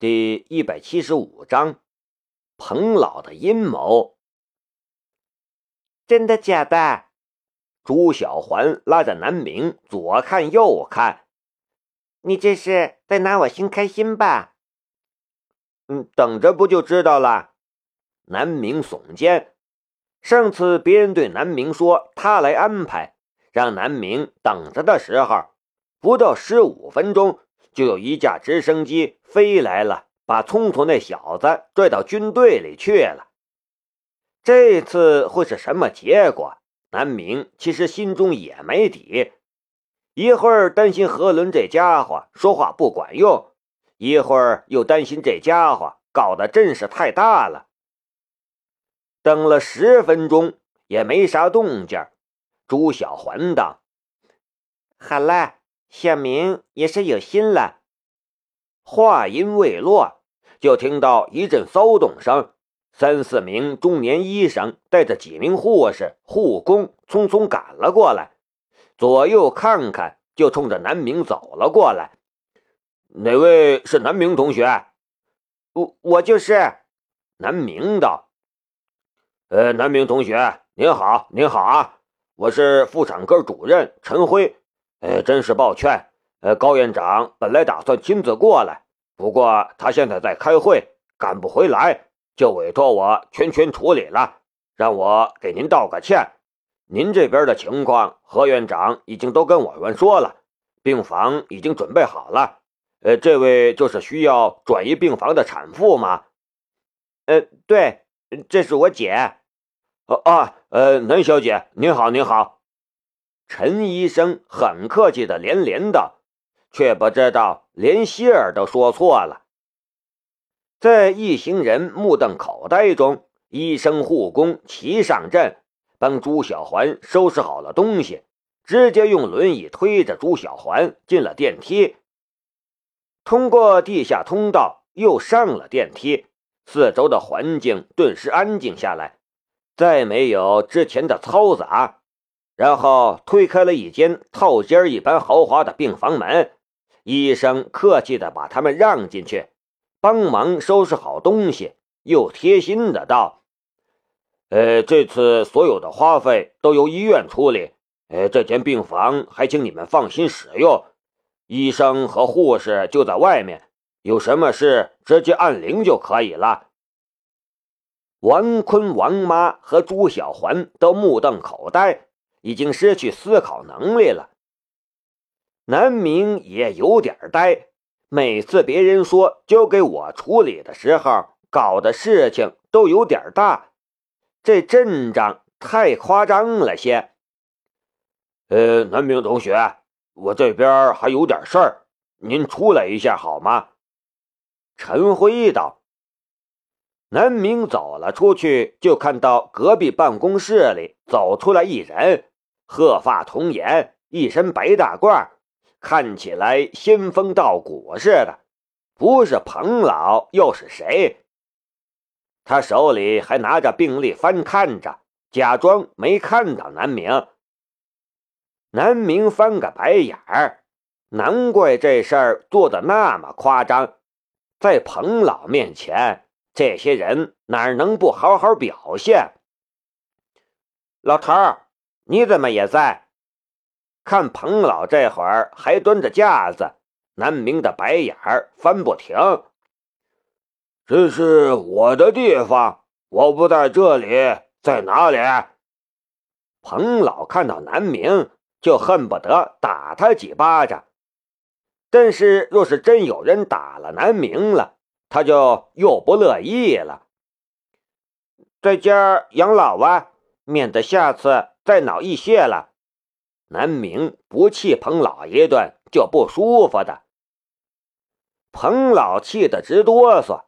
第一百七十五章，彭老的阴谋。真的假的？朱小环拉着南明左看右看，你这是在拿我寻开心吧？嗯，等着不就知道了。南明耸肩，上次别人对南明说他来安排，让南明等着的时候，不到十五分钟。就有一架直升机飞来了，把聪聪那小子拽到军队里去了。这次会是什么结果？南明其实心中也没底，一会儿担心何伦这家伙说话不管用，一会儿又担心这家伙搞得阵势太大了。等了十分钟也没啥动静，朱小环道：“好了。”小明也是有心了。话音未落，就听到一阵骚动声，三四名中年医生带着几名护士、护工匆匆赶了过来，左右看看，就冲着南明走了过来。哪位是南明同学？我我就是。南明道。呃，南明同学，您好，您好啊，我是妇产科主任陈辉。呃，真是抱歉。呃，高院长本来打算亲自过来，不过他现在在开会，赶不回来，就委托我全权处理了，让我给您道个歉。您这边的情况，何院长已经都跟我们说了，病房已经准备好了。呃，这位就是需要转移病房的产妇吗？呃，对，这是我姐。哦啊，呃，南小姐，您好，您好。陈医生很客气的连连道，却不知道连希儿都说错了。在一行人目瞪口呆中，医生护工齐上阵，帮朱小环收拾好了东西，直接用轮椅推着朱小环进了电梯。通过地下通道，又上了电梯，四周的环境顿时安静下来，再没有之前的嘈杂。然后推开了一间套间一般豪华的病房门，医生客气的把他们让进去，帮忙收拾好东西，又贴心的道：“呃，这次所有的花费都由医院处理，呃，这间病房还请你们放心使用，医生和护士就在外面，有什么事直接按铃就可以了。”王坤、王妈和朱小环都目瞪口呆。已经失去思考能力了。南明也有点呆，每次别人说交给我处理的时候，搞的事情都有点大，这阵仗太夸张了些。呃，南明同学，我这边还有点事儿，您出来一下好吗？陈辉道。南明走了出去，就看到隔壁办公室里走出来一人。鹤发童颜，一身白大褂，看起来仙风道骨似的。不是彭老又是谁？他手里还拿着病历翻看着，假装没看到南明。南明翻个白眼儿，难怪这事儿做的那么夸张。在彭老面前，这些人哪能不好好表现？老头儿。你怎么也在？看彭老这会儿还端着架子，南明的白眼儿翻不停。这是我的地方，我不在这里，在哪里？彭老看到南明，就恨不得打他几巴掌。但是若是真有人打了南明了，他就又不乐意了。在家养老啊，免得下次。再恼一些了，南明不气彭老爷一顿就不舒服的。彭老气得直哆嗦：“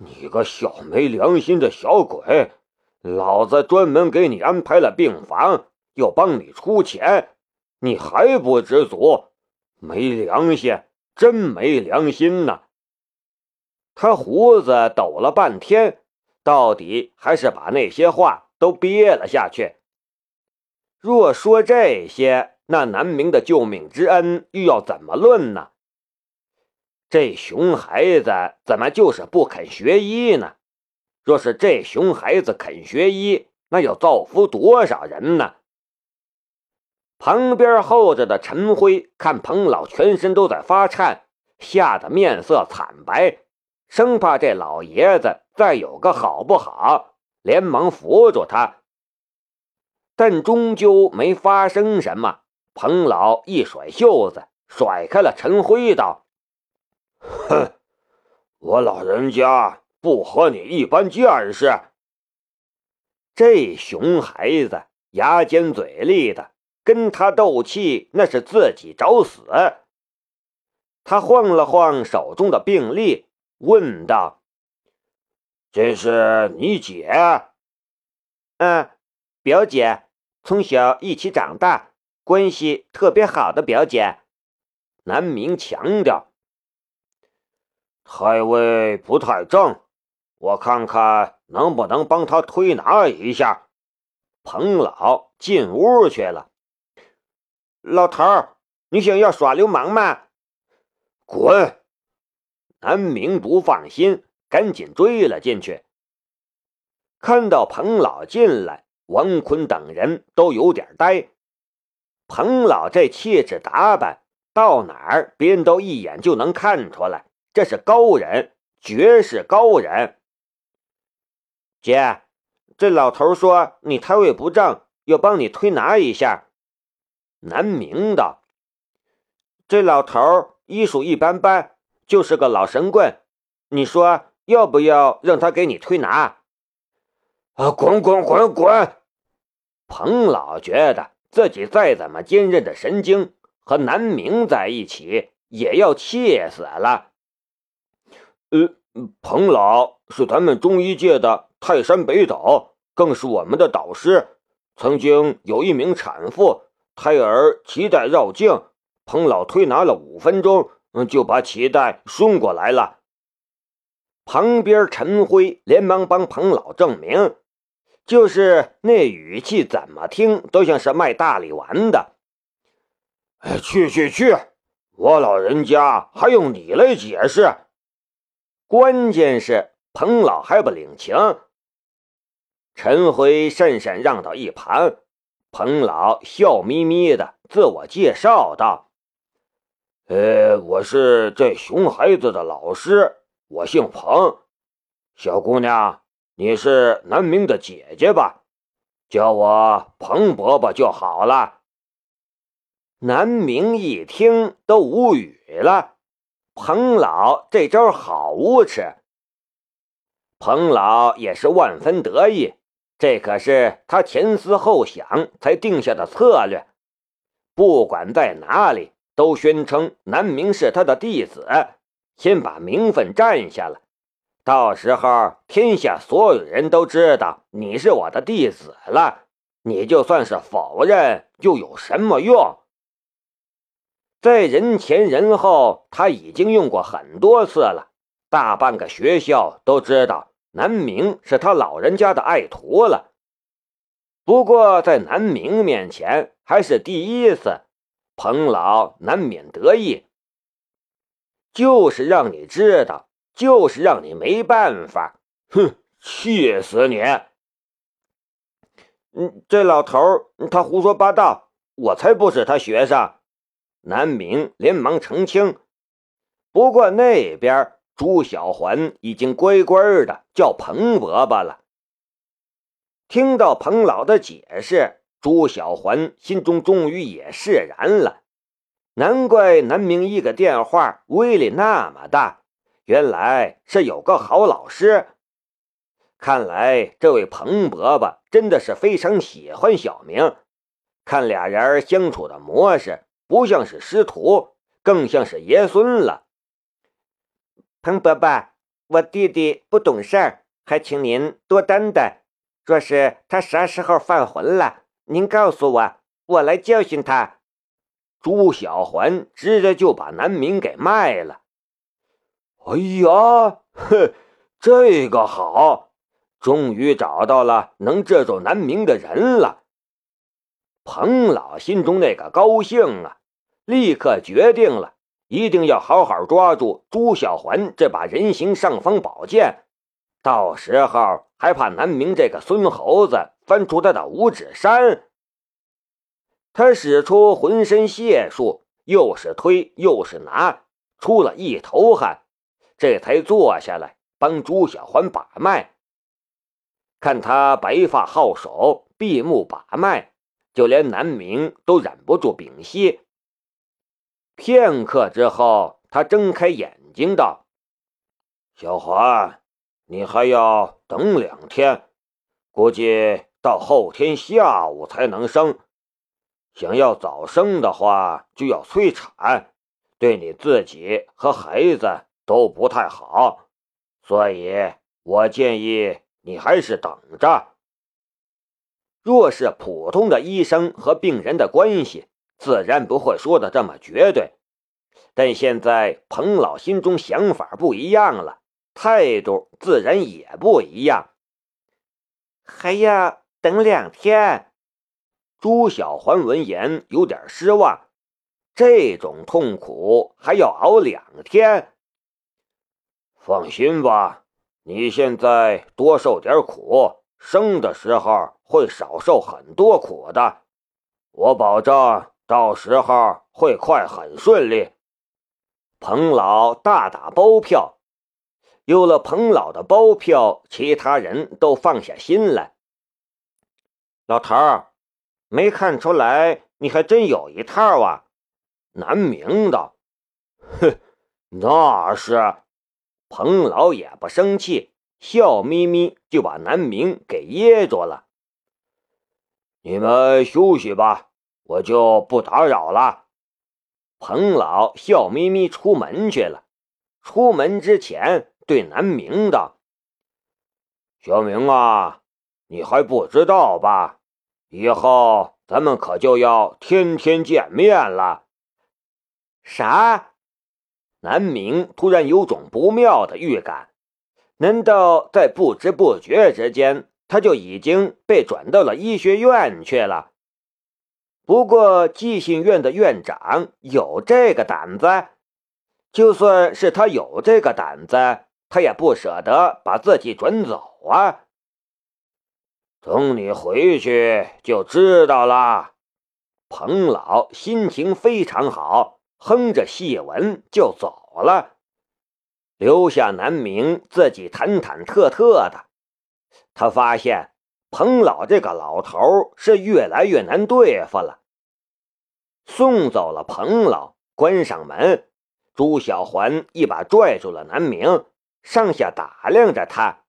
你个小没良心的小鬼！老子专门给你安排了病房，又帮你出钱，你还不知足？没良心，真没良心呐！”他胡子抖了半天，到底还是把那些话都憋了下去。若说这些，那南明的救命之恩又要怎么论呢？这熊孩子怎么就是不肯学医呢？若是这熊孩子肯学医，那要造福多少人呢？旁边候着的陈辉看彭老全身都在发颤，吓得面色惨白，生怕这老爷子再有个好不好，连忙扶住他。但终究没发生什么。彭老一甩袖子，甩开了陈辉，道：“哼，我老人家不和你一般见识。这熊孩子牙尖嘴利的。”跟他斗气，那是自己找死。他晃了晃手中的病历，问道：“这是你姐？”“嗯，表姐，从小一起长大，关系特别好的表姐。”南明强调：“胎位不太正，我看看能不能帮他推拿一下。”彭老进屋去了。老头儿，你想要耍流氓吗？滚！南明不放心，赶紧追了进去。看到彭老进来，王坤等人都有点呆。彭老这气质打扮，到哪儿别人都一眼就能看出来，这是高人，绝世高人。姐，这老头说你胎位不正，要帮你推拿一下。南明道：“这老头医术一般般，就是个老神棍。你说要不要让他给你推拿？”啊！滚滚滚滚！彭老觉得自己再怎么坚韧的神经，和南明在一起也要气死了。呃，彭老是咱们中医界的泰山北斗，更是我们的导师。曾经有一名产妇。胎儿脐带绕颈，彭老推拿了五分钟，就把脐带顺过来了。旁边陈辉连忙帮彭老证明，就是那语气怎么听都像是卖大力丸的。哎，去去去！我老人家还用你来解释？关键是彭老还不领情。陈辉讪讪让到一旁。彭老笑眯眯的自我介绍道：“呃，我是这熊孩子的老师，我姓彭。小姑娘，你是南明的姐姐吧？叫我彭伯伯就好了。”南明一听都无语了，彭老这招好无耻。彭老也是万分得意。这可是他前思后想才定下的策略，不管在哪里都宣称南明是他的弟子，先把名分占下了。到时候天下所有人都知道你是我的弟子了，你就算是否认又有什么用？在人前人后，他已经用过很多次了，大半个学校都知道。南明是他老人家的爱徒了，不过在南明面前还是第一次，彭老难免得意。就是让你知道，就是让你没办法，哼，气死你！嗯，这老头他胡说八道，我才不是他学生。南明连忙澄清，不过那边。朱小环已经乖乖的叫彭伯伯了。听到彭老的解释，朱小环心中终于也释然了。难怪南明一个电话威力那么大，原来是有个好老师。看来这位彭伯伯真的是非常喜欢小明。看俩人相处的模式，不像是师徒，更像是爷孙了。彭伯伯，我弟弟不懂事儿，还请您多担待。若是他啥时候犯浑了，您告诉我，我来教训他。朱小环直接就把南明给卖了。哎呀，哼，这个好，终于找到了能制住南明的人了。彭老心中那个高兴啊，立刻决定了。一定要好好抓住朱小环这把人形尚方宝剑，到时候还怕南明这个孙猴子翻出他的五指山？他使出浑身解数，又是推又是拿，出了一头汗，这才坐下来帮朱小环把脉。看他白发皓首，闭目把脉，就连南明都忍不住屏息。片刻之后，他睁开眼睛道：“小环，你还要等两天，估计到后天下午才能生。想要早生的话，就要催产，对你自己和孩子都不太好，所以我建议。”你还是等着。若是普通的医生和病人的关系，自然不会说的这么绝对。但现在彭老心中想法不一样了，态度自然也不一样。还要等两天。朱小环闻言有点失望，这种痛苦还要熬两天？放心吧。你现在多受点苦，生的时候会少受很多苦的。我保证，到时候会快很顺利。彭老大打包票，有了彭老的包票，其他人都放下心来。老头儿，没看出来你还真有一套啊！南明的，哼，那是。彭老也不生气，笑眯眯就把南明给噎住了。你们休息吧，我就不打扰了。彭老笑眯眯出门去了。出门之前对南明道：“小明啊，你还不知道吧？以后咱们可就要天天见面了。”啥？南明突然有种不妙的预感，难道在不知不觉之间，他就已经被转到了医学院去了？不过寄信院的院长有这个胆子，就算是他有这个胆子，他也不舍得把自己转走啊。等你回去就知道了。彭老心情非常好。哼着戏文就走了，留下南明自己忐忐忑忑的。他发现彭老这个老头是越来越难对付了。送走了彭老，关上门，朱小环一把拽住了南明，上下打量着他。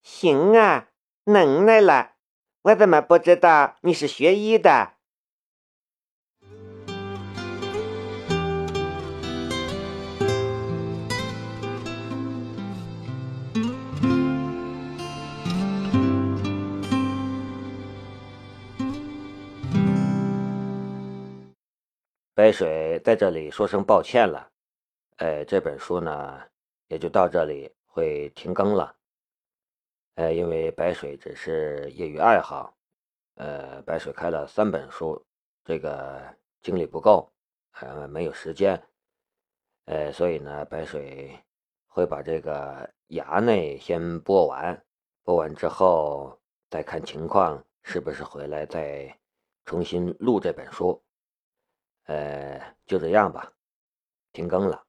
行啊，能耐了，我怎么不知道你是学医的？白水在这里说声抱歉了，呃，这本书呢也就到这里会停更了，呃，因为白水只是业余爱好，呃，白水开了三本书，这个精力不够，呃，没有时间，呃，所以呢，白水会把这个衙内先播完，播完之后再看情况是不是回来再重新录这本书。呃，就这样吧，停更了。